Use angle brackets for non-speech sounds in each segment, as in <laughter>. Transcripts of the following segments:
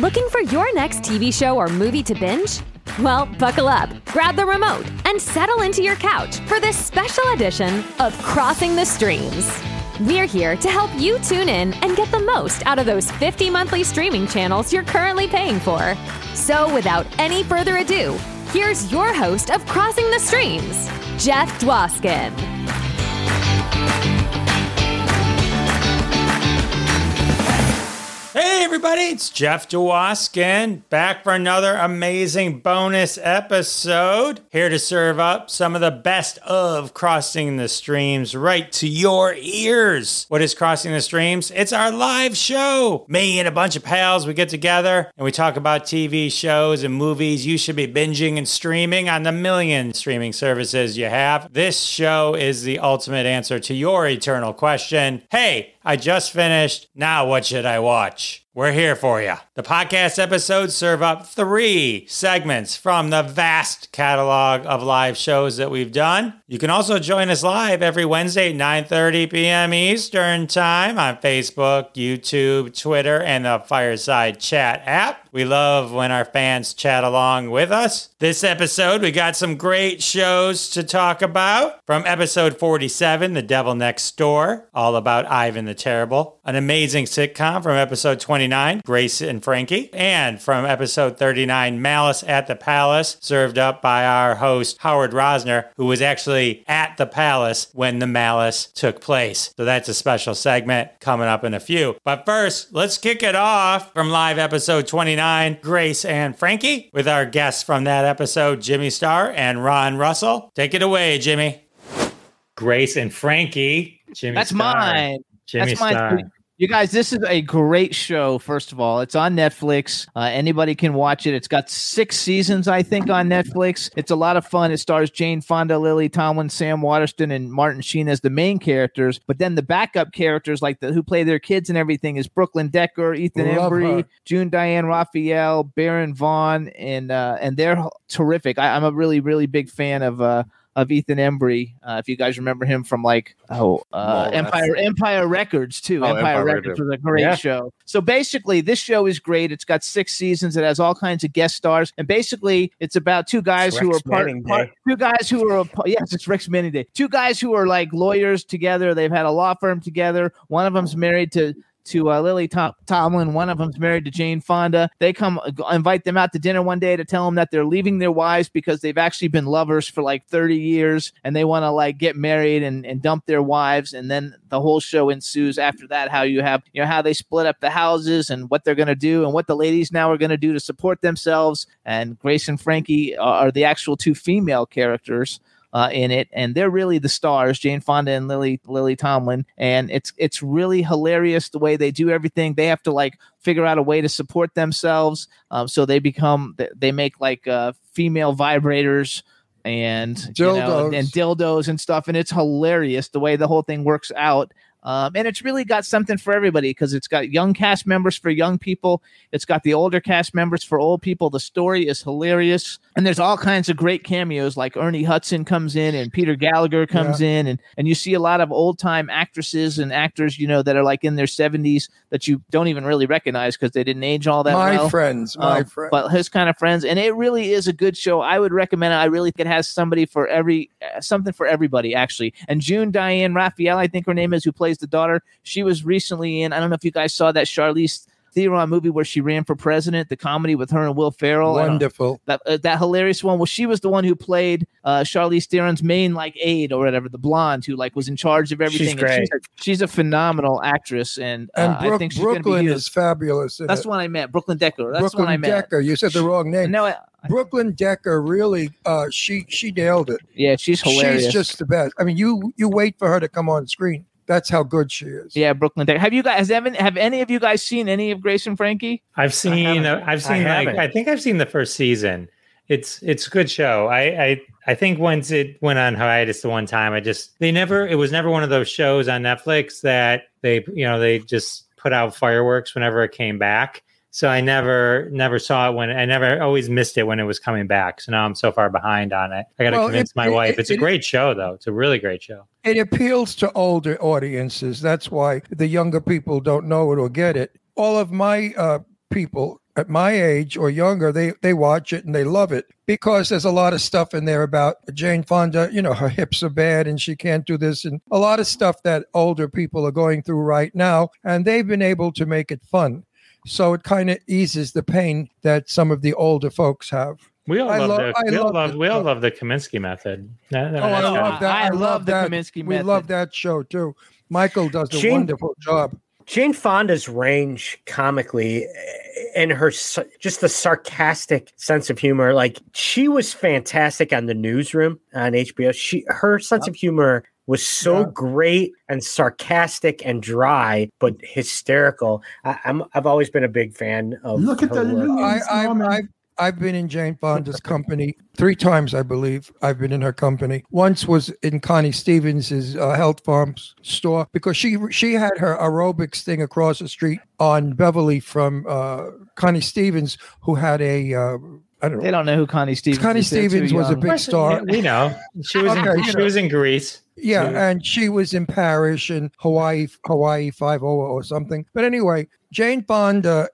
Looking for your next TV show or movie to binge? Well, buckle up, grab the remote, and settle into your couch for this special edition of Crossing the Streams. We're here to help you tune in and get the most out of those 50 monthly streaming channels you're currently paying for. So, without any further ado, here's your host of Crossing the Streams, Jeff Dwoskin. Hey, everybody, it's Jeff Dwoskin back for another amazing bonus episode. Here to serve up some of the best of Crossing the Streams right to your ears. What is Crossing the Streams? It's our live show. Me and a bunch of pals, we get together and we talk about TV shows and movies you should be binging and streaming on the million streaming services you have. This show is the ultimate answer to your eternal question Hey, I just finished. Now, what should I watch? We're here for you. The podcast episodes serve up three segments from the vast catalog of live shows that we've done. You can also join us live every Wednesday at 9:30 p.m. Eastern Time on Facebook, YouTube, Twitter, and the Fireside Chat app. We love when our fans chat along with us. This episode, we got some great shows to talk about. From episode 47, The Devil Next Door, all about Ivan the Terrible. An amazing sitcom from episode 29, Grace and Frankie. And from episode 39, Malice at the Palace, served up by our host, Howard Rosner, who was actually at the palace when the malice took place. So that's a special segment coming up in a few. But first, let's kick it off from live episode 29. Grace and Frankie, with our guests from that episode, Jimmy Star and Ron Russell. Take it away, Jimmy. Grace and Frankie. Jimmy That's Star. mine. Jimmy That's mine. You guys, this is a great show. First of all, it's on Netflix. Uh, anybody can watch it. It's got six seasons, I think, on Netflix. It's a lot of fun. It stars Jane Fonda, Lily Tomlin, Sam Waterston, and Martin Sheen as the main characters. But then the backup characters, like the who play their kids and everything, is Brooklyn Decker, Ethan Love Embry, her. June Diane Raphael, Baron Vaughn, and uh, and they're terrific. I, I'm a really really big fan of. Uh, of Ethan Embry, uh, if you guys remember him from like oh uh, Empire Empire Records too. Oh, Empire, Empire Records was a great Yeah. show. So basically, this show is great. It's got six seasons. It has all kinds of guest stars, and basically, it's about two guys who are part, part two guys who are a, yes, it's Rex Manning Day. Two guys who are like lawyers together. They've had a law firm together. One of them's married to to uh, Lily Tom- Tomlin. One of them's married to Jane Fonda. They come uh, invite them out to dinner one day to tell them that they're leaving their wives because they've actually been lovers for like 30 years and they want to like get married and, and dump their wives. And then the whole show ensues after that. How you have you know how they split up the houses and what they're going to do and what the ladies now are going to do to support themselves. And Grace and Frankie are the actual two female characters uh, in it, and they're really the stars, Jane Fonda and Lily Lily Tomlin. And it's it's really hilarious the way they do everything. They have to like figure out a way to support themselves, um, so they become they- make like uh, female vibrators and you know, Dildos. and dildos and stuff, and it's hilarious the way the whole thing works out. Um, and it's really got something for everybody because it's got young cast members for young people. It's got the older cast members for old people. The story is hilarious. And there's all kinds of great cameos like Ernie Hudson comes in and Peter Gallagher comes in and and you see a lot of old time actresses and actors, you know, that are like in their 70s that you don't even really recognize because they didn't age all that my well. friends, my Um, friends. But his kind of friends, and it really is a good show. I would recommend it. I really think it has somebody for every uh, something for everybody actually. And June Diane Raphael, I think her name is, who plays the daughter. She was recently in. I don't know if you guys saw that Charlize Theron movie where she ran for president, the comedy with her and Will Ferrell. I don't- Wonderful. that uh, that hilarious one. Well, she was the one who played uh, Charlize Theron's main like aide or whatever, the blonde who like was in charge of everything. And great. She's a, she's a phenomenal actress, and, uh, And I think she's going be Brooklyn is fabulous. That's it. the one I met. Brooklyn Decker. That's the one I Brooklyn. Decker. You said the wrong name. No, I, Brooklyn Decker really, uh, she she nailed it. yeah, she's hilarious. She's just the best. I mean, you you wait for her to come on screen. That's how good she is. yeah, Brooklyn Decker. Have you guys? Has Evan, have any of you guys seen any of Grace and Frankie? I've seen. haven't. Uh, I've seen. I like. I think I've seen the first season. It's it's a good show. I I I think once it went on hiatus the one time, I just they never. It was never one of those shows on Netflix that they you know they just put out fireworks whenever it came back. So I never never saw it when I never always missed it when it was coming back. So now I'm so far behind on it. I got to Well, convince it- my it- wife. it- It's a great show though. It's a really great show. It appeals to older audiences. That's why the younger people don't know it or get it. All of my uh, people at my age or younger, they, they watch it and they love it because there's a lot of stuff in there about Jane Fonda. You know, her hips are bad and she can't do this, and a lot of stuff that older people are going through right now. And they've been able to make it fun. So it kind of eases the pain that some of the older folks have. We all I love, love- the I we all love love it. we all love the Kominsky method. That- that- Oh, I good. love that. I love the that. Kominsky We method. love that show too. Michael does a Jane- wonderful job. Jane Fonda's range comically eh, and her just the sarcastic sense of humor, like she was fantastic on the newsroom on HBO. She her sense of humor was so Yeah. great and sarcastic and dry, but hysterical. I, I'm I've always been a big fan of. Look at the work. I, I've, I've, I've been in Jane Fonda's company three times, I believe. I've been in her company. Once was in Connie Stevens's uh, Health Farms store because she she had her aerobics thing across the street on Beverly from uh, Connie Stevens, who had a uh, I don't They don't know who Connie Stevens. Connie is. Stevens was a big star. Yeah, we know she was Okay, in, she know. was in Grease. Yeah, Yeah. and she was in Parrish and Hawaii, Hawaii Five O or something. But anyway, Jane Fonda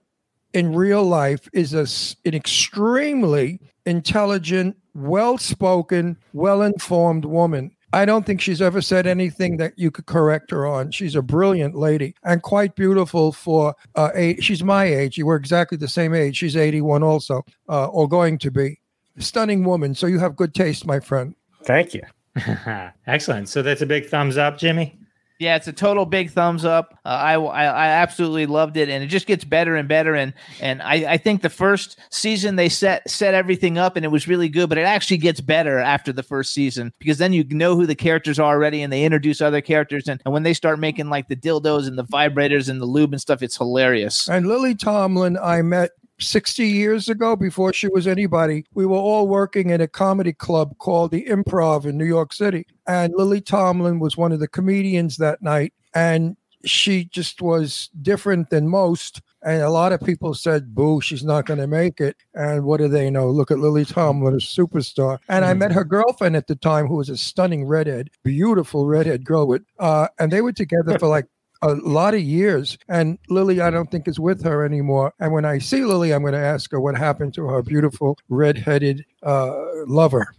in real life is a, an extremely intelligent, well-spoken, well-informed woman. I don't think she's ever said anything that you could correct her on. She's a brilliant lady and quite beautiful for uh, a. She's my age. You were exactly the same age. She's 81 also, uh, or going to be. Stunning woman. So you have good taste, my friend. Thank you. <laughs> Excellent. So that's a big thumbs up, Jimmy. Yeah, it's a total big thumbs up. Uh, I, I I absolutely loved it, and it just gets better and better. And and I, I think the first season they set set everything up, and it was really good. But it actually gets better after the first season because then you know who the characters are already, and they introduce other characters. And, and when they start making like the dildos and the vibrators and the lube and stuff, it's hilarious. And Lily Tomlin, I met 60 years ago before she was anybody. We were all working in a comedy club called the Improv in New York City. And Lily Tomlin was one of the comedians that night. And she just was different than most. And a lot of people said, boo, she's not going to make it. And what do they know? Look at Lily Tomlin, a superstar. And I met her girlfriend at the time, who was a stunning redhead, beautiful redhead girl. With, uh, and they were together for like a lot of years. And Lily, I don't think is with her anymore. And when I see Lily, I'm going to ask her what happened to her beautiful redheaded uh, lover.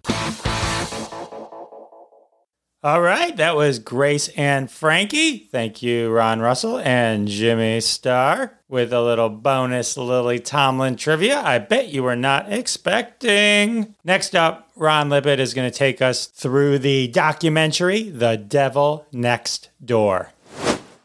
All right, that was Grace and Frankie. Thank you, Ron Russell and Jimmy Starr, with a little bonus Lily Tomlin trivia. I bet you were not expecting. Next up, Ron Lippett is going to take us through the documentary, The Devil Next Door.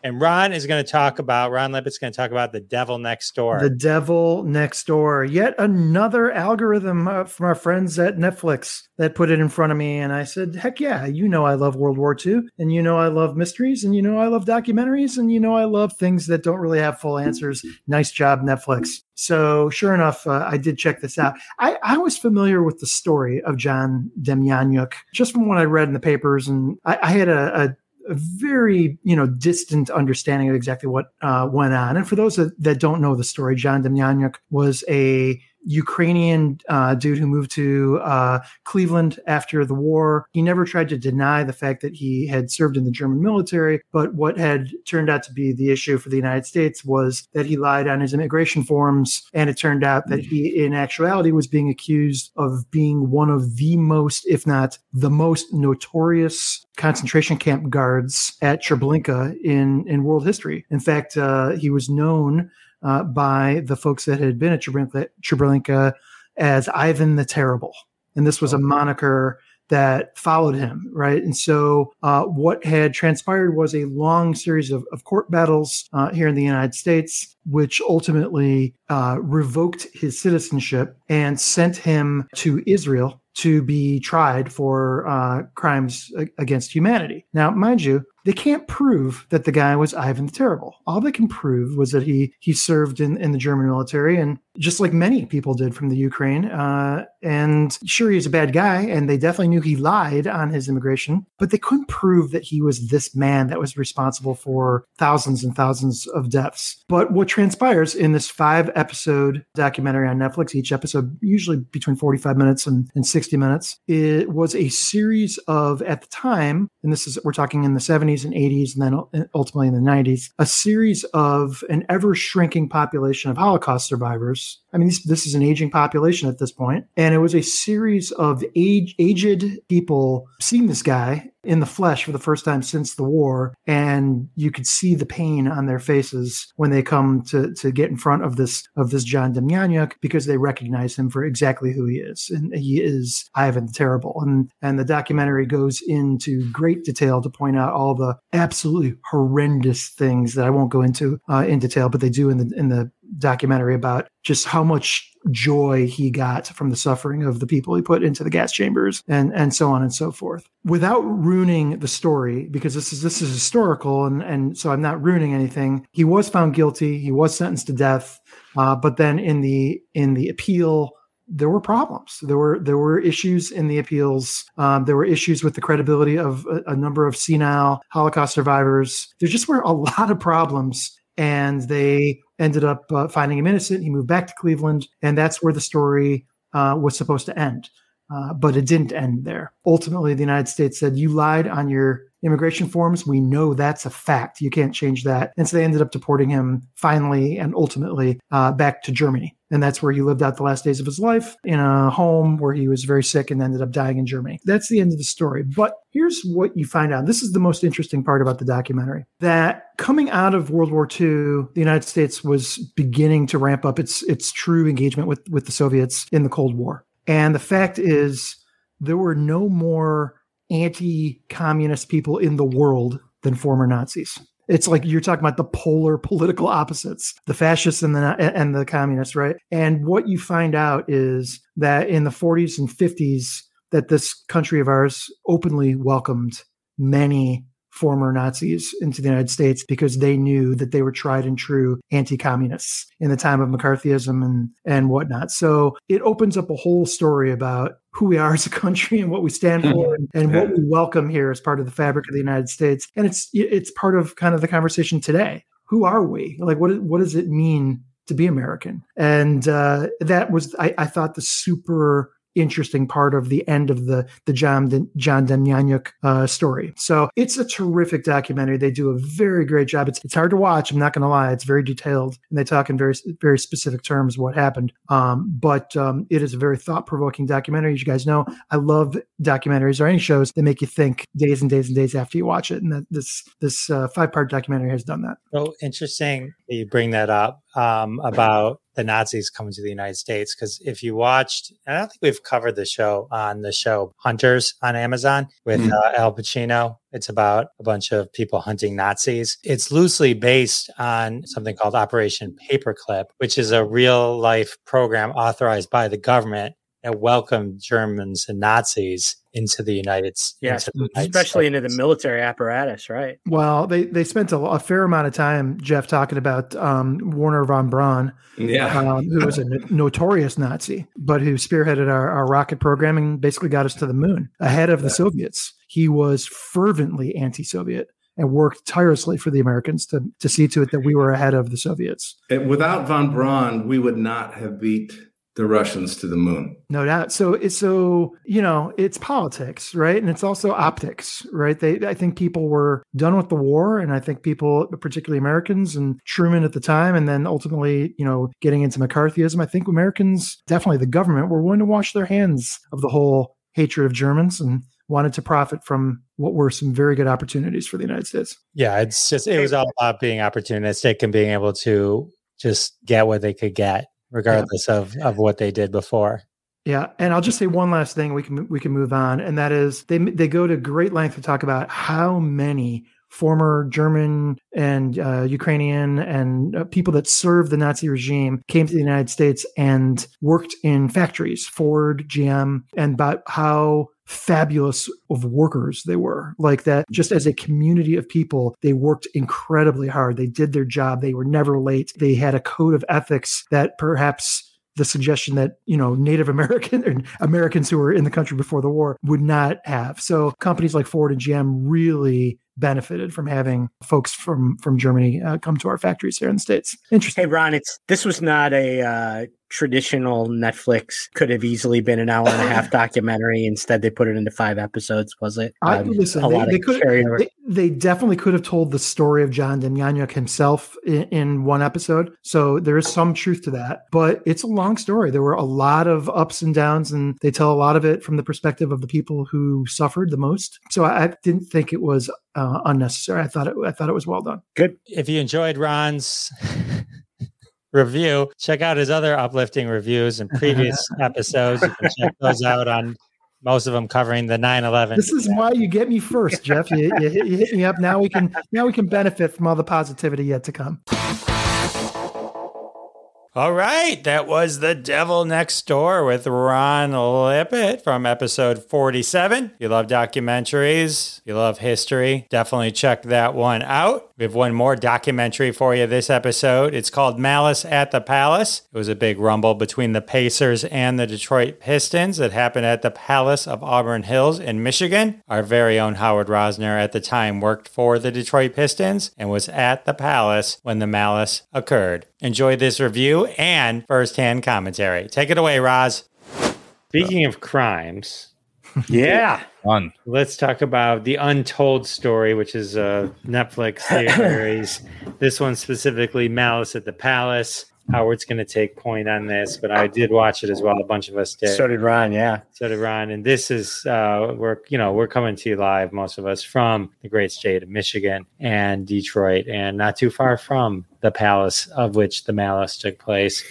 And Ron is going to talk about, Ron Lippett's going to talk about The Devil Next Door. The Devil Next Door. Yet another algorithm uh, from our friends at Netflix that put it in front of me. And I said, heck yeah, you know I love World War II, and you know I love mysteries, and you know I love documentaries, and you know I love things that don't really have full answers. Nice job, Netflix. So sure enough, uh, I did check this out. I, I was familiar with the story of John Demjanjuk just from what I read in the papers, and I, I had a, a a very you know distant understanding of exactly what uh, went on. And for those that, that don't know the story, John Demjanjuk was a Ukrainian uh, dude who moved to uh, Cleveland after the war. He never tried to deny the fact that he had served in the German military, but what had turned out to be the issue for the United States was that he lied on his immigration forms, and it turned out that he, in actuality, was being accused of being one of the most, if not the most notorious concentration camp guards at Treblinka in in world history. In fact, uh, he was known uh, by the folks that had been at Treblinka, Treblinka as Ivan the Terrible, and this was a moniker that followed him, right? And so, uh, what had transpired was a long series of, of court battles uh, here in the United States, which ultimately uh, revoked his citizenship and sent him to Israel to be tried for uh, crimes against humanity. Now, mind you, they can't prove that the guy was Ivan the Terrible. All they can prove was that he he served in, in the German military, and just like many people did from the Ukraine. Uh, and sure, he's a bad guy, and they definitely knew he lied on his immigration, but they couldn't prove that he was this man that was responsible for thousands and thousands of deaths. But what transpires in this five episode documentary on Netflix, each episode usually between 45 minutes and, and 60 minutes, it was a series of, at the time, and this is, we're talking in the 70s and 80s and then ultimately in the 90s, a series of an ever shrinking population of Holocaust survivors. I mean, this, this is an aging population at this point, And it was a series of age, aged people seeing this guy in the flesh for the first time since the war. And you could see the pain on their faces when they come to, to get in front of this, of this John Demjanjuk because they recognize him for exactly who he is. And he is Ivan the Terrible. And, and the documentary goes into great detail to point out all the absolutely horrendous things that I won't go into uh, in detail, but they do in the, in the documentary about just how much joy he got from the suffering of the people he put into the gas chambers and and so on and so forth without ruining the story because this is this is historical and and so i'm not ruining anything he was found guilty he was sentenced to death uh, but then in the in the appeal there were problems. There were there were issues in the appeals. Um, there were issues with the credibility of a, a, number of senile Holocaust survivors. There just were a lot of problems, and they ended up uh, finding him innocent. He moved back to Cleveland, and that's where the story uh, was supposed to end. Uh, but it didn't end there. Ultimately, the United States said, You lied on your immigration forms. We know that's a fact. You can't change that. And so they ended up deporting him finally and ultimately uh, back to Germany. And that's where he lived out the last days of his life in a home where he was very sick and ended up dying in Germany. That's the end of the story. But here's what you find out. This is the most interesting part about the documentary that coming out of World War II, the United States was beginning to ramp up its, its true engagement with, with the Soviets in the Cold War. And the fact is, there were no more anti communist people in the world than former Nazis. It's like you're talking about the polar political opposites, the fascists and the and the communists, right? And what you find out is that in the 40s and 50s that this country of ours openly welcomed many former Nazis into the United States because they knew that they were tried and true anti-communists in the time of McCarthyism and and whatnot. So it opens up a whole story about who we are as a country and what we stand for and, and what we welcome here as part of the fabric of the United States. And it's it's part of kind of the conversation today. Who are we? Like what what does it mean to be American? And uh, that was I, I thought the super interesting part of the end of the the John John Demjanjuk uh, story. So it's a terrific documentary. They do a very great job. It's it's hard to watch. I'm not going to lie. It's very detailed, and they talk in very very specific terms what happened. Um, but um, it is a very thought provoking documentary. As you guys know, I love documentaries or any shows that make you think days and days and days after you watch it. And that this this uh, five part documentary has done that. Oh, interesting you bring that up um, about the Nazis coming to the United States. Because if you watched, I don't think we've covered the show on the show Hunters on Amazon with mm. uh, Al Pacino. It's about a bunch of people hunting Nazis. It's loosely based on something called Operation Paperclip, which is a real life program authorized by the government that welcomed Germans and Nazis into the United States. Yes, especially States. into the military apparatus, right? Well, they they spent a, a fair amount of time, Jeff, talking about um, Wernher von Braun, yeah, um, who was a notorious Nazi, but who spearheaded our, our rocket program and basically got us to the moon ahead of the Soviets. He was fervently anti-Soviet and worked tirelessly for the Americans to, to see to it that we were ahead of the Soviets. Without von Braun, we would not have beat the Russians to the moon. No doubt. So it's so you know it's politics, right? And it's also optics, right? They I think people were done with the war, and I think people, particularly Americans and Truman at the time, and then ultimately, you know, getting into McCarthyism. I think Americans, definitely the government, were willing to wash their hands of the whole hatred of Germans and wanted to profit from what were some very good opportunities for the United States. Yeah, it's just it was all about being opportunistic and being able to just get what they could get regardless yeah. of of what they did before. Yeah, and I'll just say one last thing. We can we can move on, and that is they they go to great length to talk about how many former German and uh, Ukrainian and uh, people that served the Nazi regime came to the United States and worked in factories, Ford, GM, and about how fabulous of workers they were. Like that, just as a community of people, they worked incredibly hard. They did their job. They were never late. They had a code of ethics that perhaps the suggestion that you know Native American <laughs> and Americans who were in the country before the war would not have. So companies like Ford and GM really benefited from having folks from from Germany uh, come to our factories here in the states. Interesting. Hey, Ron, it's this was not a uh, traditional Netflix. Could have easily been an hour and a half <coughs> documentary. Instead, they put it into five episodes. Was it? I, Um, listen, a they, lot they of could they, they definitely could have told the story of John Demjanjuk himself in, in one episode. So there is some truth to that, but it's a long story. There were a lot of ups and downs, and they tell a lot of it from the perspective of the people who suffered the most. So I, I didn't think it was uh, unnecessary. I thought it I thought it was well done. Good. If you enjoyed Ron's review, check out his other uplifting reviews and previous <laughs> episodes. You can check those out on most of them covering the 9/11. This is why you get me first, Jeff. You, you, hit- you hit me up. Now we can now we can benefit from all the positivity yet to come. All right, that was The Devil Next Door with Ron Lippitt from episode 47. You love documentaries, you love history, definitely check that one out. We have one more documentary for you this episode. It's called Malice at the Palace. It was a big rumble between the Pacers and the Detroit Pistons that happened at the Palace of Auburn Hills in Michigan. Our very own Howard Rosner at the time worked for the Detroit Pistons and was at the Palace when the malice occurred. Enjoy this review and firsthand commentary. Take it away, Roz. Speaking of crimes, <laughs> Yeah. Fun. let's talk about the Untold Story, which is a Netflix series. <laughs> this one specifically, Malice at the Palace. Howard's going to take point on this, but I did watch it as well. A bunch of us did. So did Ron. Yeah. So did Ron. And this is uh we're you know, we're coming to you live, most of us, from the great state of Michigan and Detroit, and not too far from the palace of which the malice took place.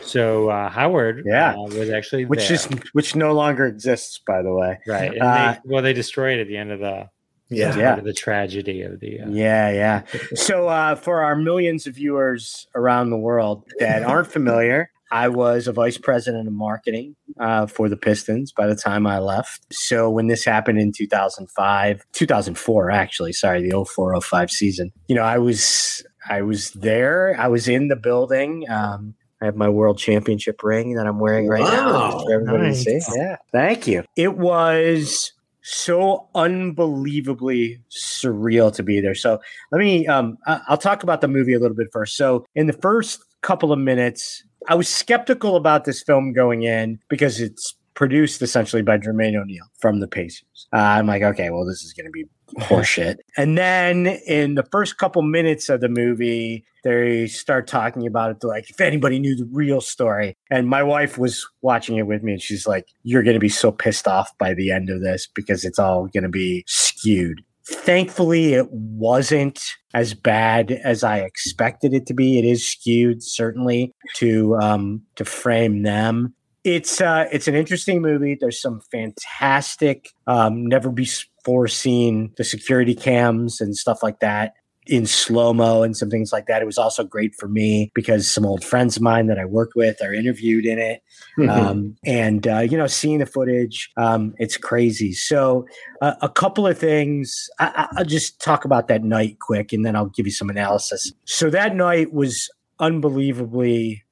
So uh Howard Yeah. uh, was actually Which there. is which no longer exists, by the way. right. And uh, they, well they destroyed it at the end of the Yeah. Yeah. the tragedy of the uh, Yeah, yeah. So uh, for our millions of viewers around the world that aren't familiar, I was a vice president of marketing uh, for the Pistons by the time I left. So when this happened in 2005, 2004, actually, sorry, the 04 05 season, you know, I was I was there. I was in the building. Um, I have my world championship ring that I'm wearing right now Wow. just for everybody Nice. to see. Yeah, thank you. It was so unbelievably surreal to be there. So let me um I'll talk about the movie a little bit first. So in the first couple of minutes, I was skeptical about this film going in because it's produced essentially by Jermaine O'Neal from the Pacers. Uh, I'm like, okay, well, this is going to be horseshit. <laughs> and then in the first couple minutes of the movie, they start talking about it. They're like, if anybody knew the real story. And my wife was watching it with me, and she's like, you're going to be so pissed off by the end of this because it's all going to be skewed. Thankfully, it wasn't as bad as I expected it to be. It is skewed, certainly, to um, to frame them. It's uh, it's an interesting movie. There's some fantastic, um, never before seen the security cams and stuff like that in slow mo and some things like that. It was also great for me because some old friends of mine that I worked with are interviewed in it. Um, and uh, you know seeing the footage um, it's crazy. So uh, a couple of things. I- i'll just talk about that night quick and then i'll give you some analysis. So that night was unbelievably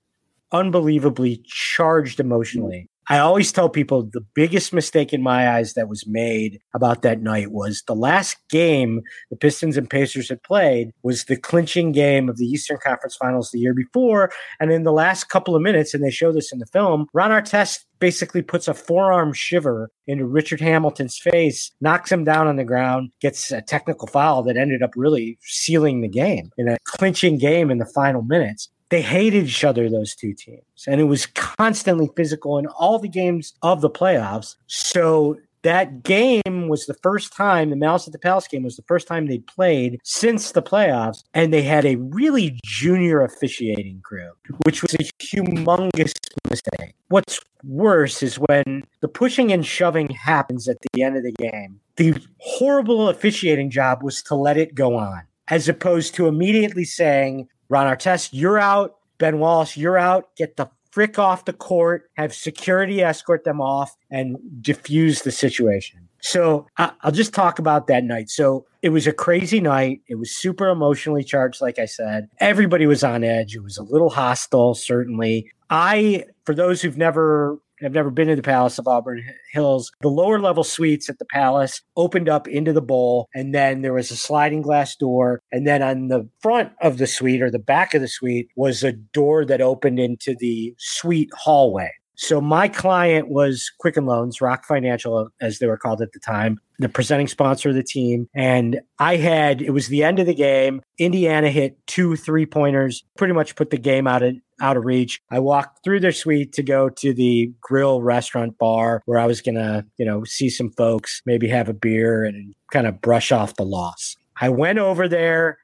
unbelievably charged emotionally I always tell people the biggest mistake in my eyes that was made about that night was the last game the Pistons and Pacers had played was the clinching game of the Eastern Conference Finals the year before. And in the last couple of minutes, and they show this in the film, Ron Artest basically puts a forearm shiver into Richard Hamilton's face, knocks him down on the ground, gets a technical foul that ended up really sealing the game in a clinching game in the final minutes they hated each other, those two teams. And it was constantly physical in all the games of the playoffs. So that game was the first time, the Malice at the Palace game was the first time they played since the playoffs. And they had a really junior officiating crew, which was a humongous mistake. What's worse is when the pushing and shoving happens at the end of the game, the horrible officiating job was to let it go on, as opposed to immediately saying, Ron Artest, you're out. Ben Wallace, you're out. Get the frick off the court. Have security escort them off and diffuse the situation. So I'll just talk about that night. So it was a crazy night. It was super emotionally charged, like I said. Everybody was on edge. It was a little hostile, certainly. I, for those who've never I've never been to the Palace of Auburn Hills. The lower level suites at the Palace opened up into the bowl, and then there was a sliding glass door. And then on the front of the suite or the back of the suite was a door that opened into the suite hallway. So my client was Quicken Loans, Rock Financial, as they were called at the time, the presenting sponsor of the team. And I had it was the end of the game. Indiana hit two three pointers, pretty much put the game out of out of reach. I walked through their suite to go to the grill restaurant bar where I was gonna, you know, see some folks, maybe have a beer and kind of brush off the loss. I went over there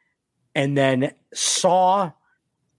and then saw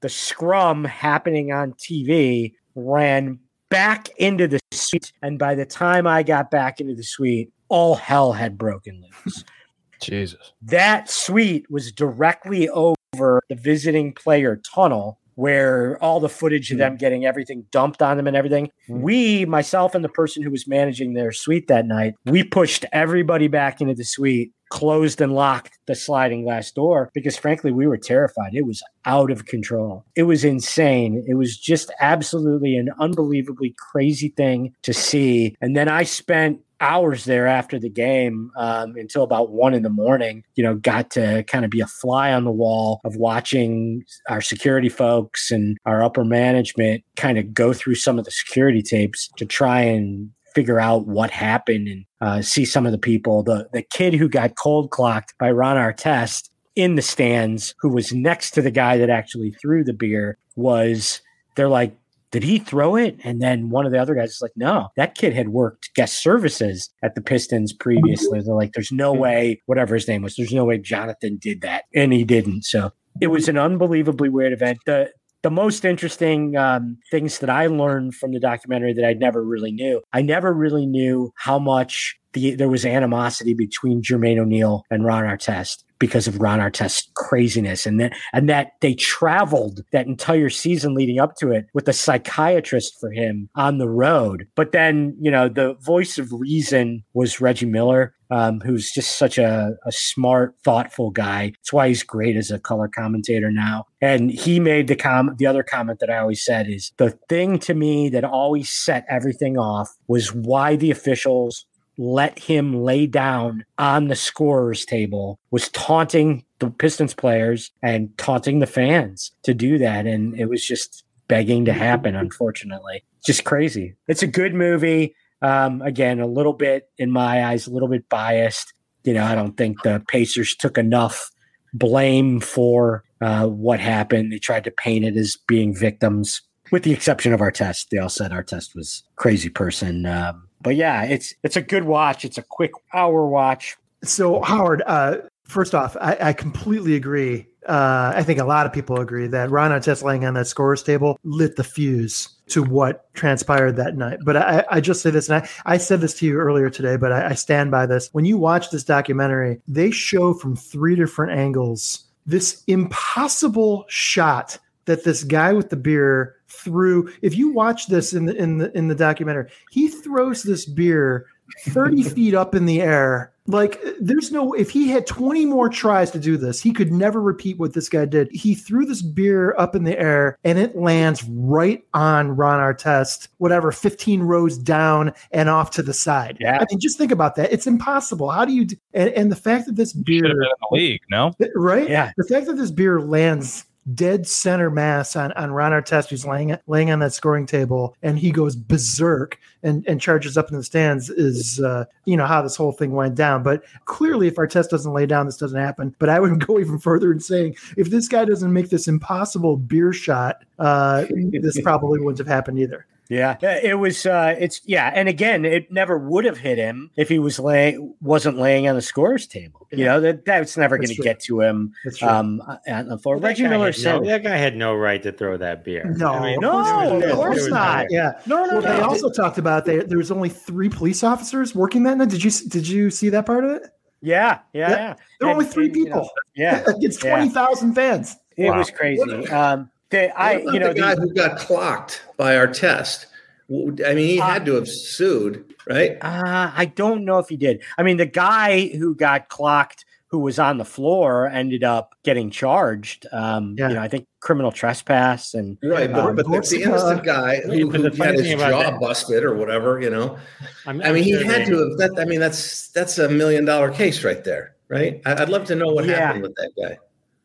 the scrum happening on TV, ran back into the suite. And by the time I got back into the suite, all hell had broken loose. <laughs> Jesus. That suite was directly over the visiting player tunnel where all the footage of hmm. them getting everything dumped on them and everything. Hmm. We, myself and the person who was managing their suite that night, we pushed everybody back into the suite, closed and locked the sliding glass door because frankly, we were terrified. It was out of control. It was insane. It was just absolutely an unbelievably crazy thing to see. And then I spent hours there after the game um, until about one in the morning. You know, got to kind of be a fly on the wall of watching our security folks and our upper management kind of go through some of the security tapes to try and figure out what happened and uh, see some of the people. The the kid who got cold clocked by Ron Artest in the stands, who was next to the guy that actually threw the beer, was they're like, did he throw it? And then one of the other guys is like, no, that kid had worked guest services at the Pistons previously. They're like, there's no way, whatever his name was, there's no way Jonathan did that. And he didn't. So it was an unbelievably weird event. The, the most interesting um, things that I learned from the documentary that I never really knew, I never really knew how much the, there was animosity between Jermaine O'Neal and Ron Artest because of Ron Artest's craziness and that and that they traveled that entire season leading up to it with a psychiatrist for him on the road. But then, you know, the voice of reason was Reggie Miller, um, who's just such a, a smart, thoughtful guy. That's why he's great as a color commentator now. And he made the com the other comment that I always said is the thing to me that always set everything off was why the officials let him lay down on the scorer's table was taunting the Pistons players and taunting the fans to do that. And it was just begging to happen, unfortunately. Just crazy. It's a good movie. Um, again, a little bit, in my eyes, a little bit biased. You know, I don't think the Pacers took enough blame for uh, what happened. They tried to paint it as being victims, with the exception of Artest. They all said Artest was crazy person. Um, but yeah, it's it's a good watch. It's a quick hour watch. So Howard, uh, first off, I, I completely agree. Uh, I think a lot of people agree that Ron Artest laying on that scorers table lit the fuse to what transpired that night. But I, I just say this, and I, I said this to you earlier today, but I, I stand by this. When you watch this documentary, they show from three different angles this impossible shot that this guy with the beer threw. If you watch this in the in the in the documentary, he throws this beer 30 <laughs> feet up in the air. Like there's no if he had 20 more tries to do this, he could never repeat what this guy did. He threw this beer up in the air and it lands right on Ron Artest, whatever, 15 rows down and off to the side. Yeah. I mean, just think about that. It's impossible. How do you d- and, and the fact that this beer Should have been in the league, no? right? Yeah. The fact that this beer lands dead center mass on, on Ron Artest, who's laying laying on that scoring table, and he goes berserk and, and charges up in the stands is uh, you know how this whole thing went down. But clearly, if Artest doesn't lay down, this doesn't happen. But I would <laughs> go even further in saying if this guy doesn't make this impossible beer shot, uh, this probably wouldn't have happened either. Yeah, Uh, it was. Uh, it's yeah, and again, it never would have hit him if he was laying wasn't laying on the scorers table. You Yeah. know that that's never going to get to him. That's true. Um, on the floor. That Reggie guy Miller had said, no, that guy had no right to throw that beer. No, I mean, of No, course there not. was- of course not. no- Yeah. "No, no, Well, they no." also talked about they, there was only three police officers working that night. Did you did you see that part of it? yeah, yeah, Yeah. yeah. There were only three and, you know, people yeah, <laughs> against Yeah. twenty thousand fans. it Wow. was crazy. Um, they, I, What about you know, the guy the, who got clocked by Artest. I mean, he had to have sued, right? Uh, I don't know if he did. I mean, the guy who got clocked who was on the floor ended up getting charged. Um, Yeah. You know, I think criminal trespass and Right, but, Um, but that's the innocent guy who, who had his thing jaw that- busted or whatever, you know. I'm- I I'm mean, he sure had they- to have. That, I mean, that's that's a million dollar case right there, right? I, I'd love to know what Yeah. happened with that guy.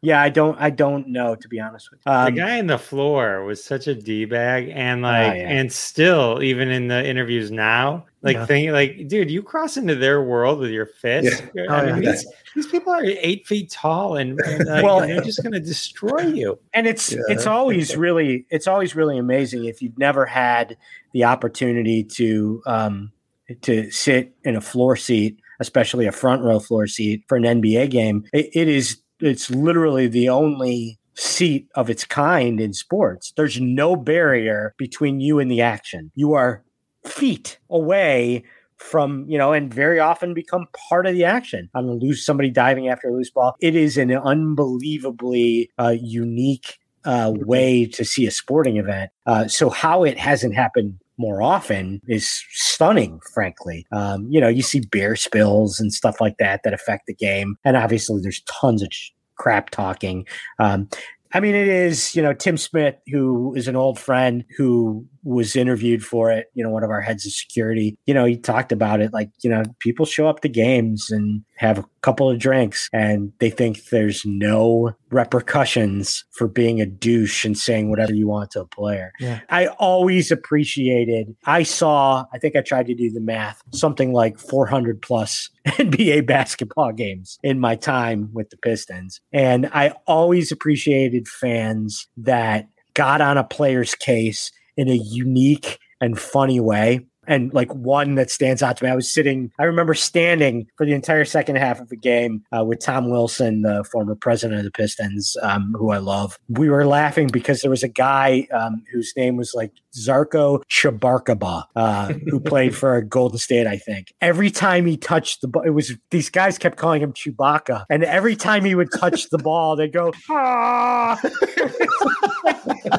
Yeah, I don't I don't know to be honest with you. the Um, guy in the floor was such a d bag, and like, yeah. and still, even in the interviews now, like, Yeah. thinking, like, dude, you cross into their world with your fist. Yeah. I Oh, mean, yeah. these, these people are eight feet tall, and, and, <laughs> like, Well- they're just gonna destroy you. and it's Yeah. it's always really it's always really amazing if you've never had the opportunity to um to sit in a floor seat especially a front row floor seat for an nba game it, it is it's literally the only seat of its kind in sports. There's no barrier between you and the action. You are feet away from you know and very often become part of the action. On a lose somebody diving after a loose ball. It is an unbelievably uh, unique uh, way to see a sporting event. Uh, so how it hasn't happened more often is stunning frankly. Um, you know you see beer spills and stuff like that that affect the game. And obviously there's tons of crap talking. Um, I mean, it is, you know, Tim Smith, who is an old friend who was interviewed for it, you know, one of our heads of security, you know, he talked about it like, you know, people show up to games and have a couple of drinks and they think there's no repercussions for being a douche and saying whatever you want to a player. Yeah. I always appreciated, I saw, I think I tried to do the math, something like 400 plus <laughs> NBA basketball games in my time with the Pistons. And I always appreciated fans that got on a player's case in a unique and funny way. And like one that stands out to me, I was sitting, I remember standing for the entire second half of the game uh, with Tom Wilson, the former president of the Pistons, um, who I love. We were laughing because there was a guy um, whose name was like Zarko Cabarkapa, uh, <laughs> who played for Golden State, I think. Every time he touched the ball, it was these guys kept calling him Chewbacca. And every time he would touch the ball, they'd go, ah. <laughs>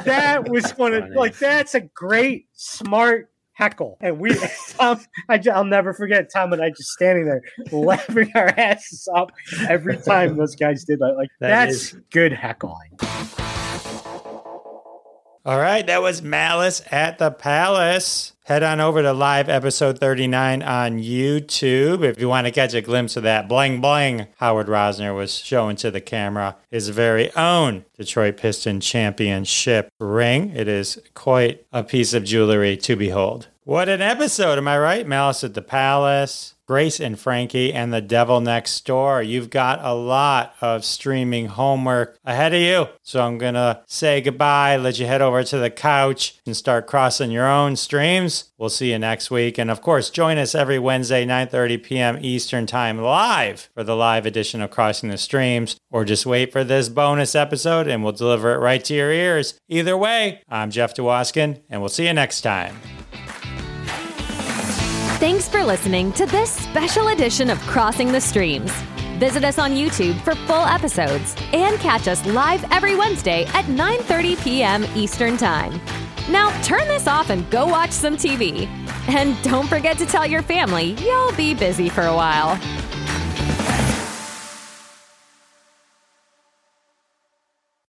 that was one of like that's a great smart heckle. And we <laughs> Tom, I, will never forget tom and i just standing there laughing our asses off every time those guys did that. Like That that's is- good heckling All right, that was Malice at the Palace. Head on over to live episode 39 on YouTube if you want to catch a glimpse of that bling bling Howard Rosner was showing to the camera his very own Detroit Piston Championship ring. It is quite a piece of jewelry to behold. What an episode, am I right? Malice at the Palace, Grace and Frankie, and The Devil Next Door. You've got a lot of streaming homework ahead of you. So I'm going to say goodbye, let you head over to the couch and start crossing your own streams. We'll see you next week. And of course, join us every Wednesday, 9.30 p.m. Eastern Time live for the live edition of Crossing the Streams. Or just wait for this bonus episode and we'll deliver it right to your ears. Either way, I'm Jeff Dwoskin, and we'll see you next time. Thanks for listening to this special edition of Crossing the Streams. Visit us on YouTube for full episodes and catch us live every Wednesday at 9:30 p.m. Eastern Time. Now, turn this off and go watch some TV. And don't forget to tell your family you'll be busy for a while.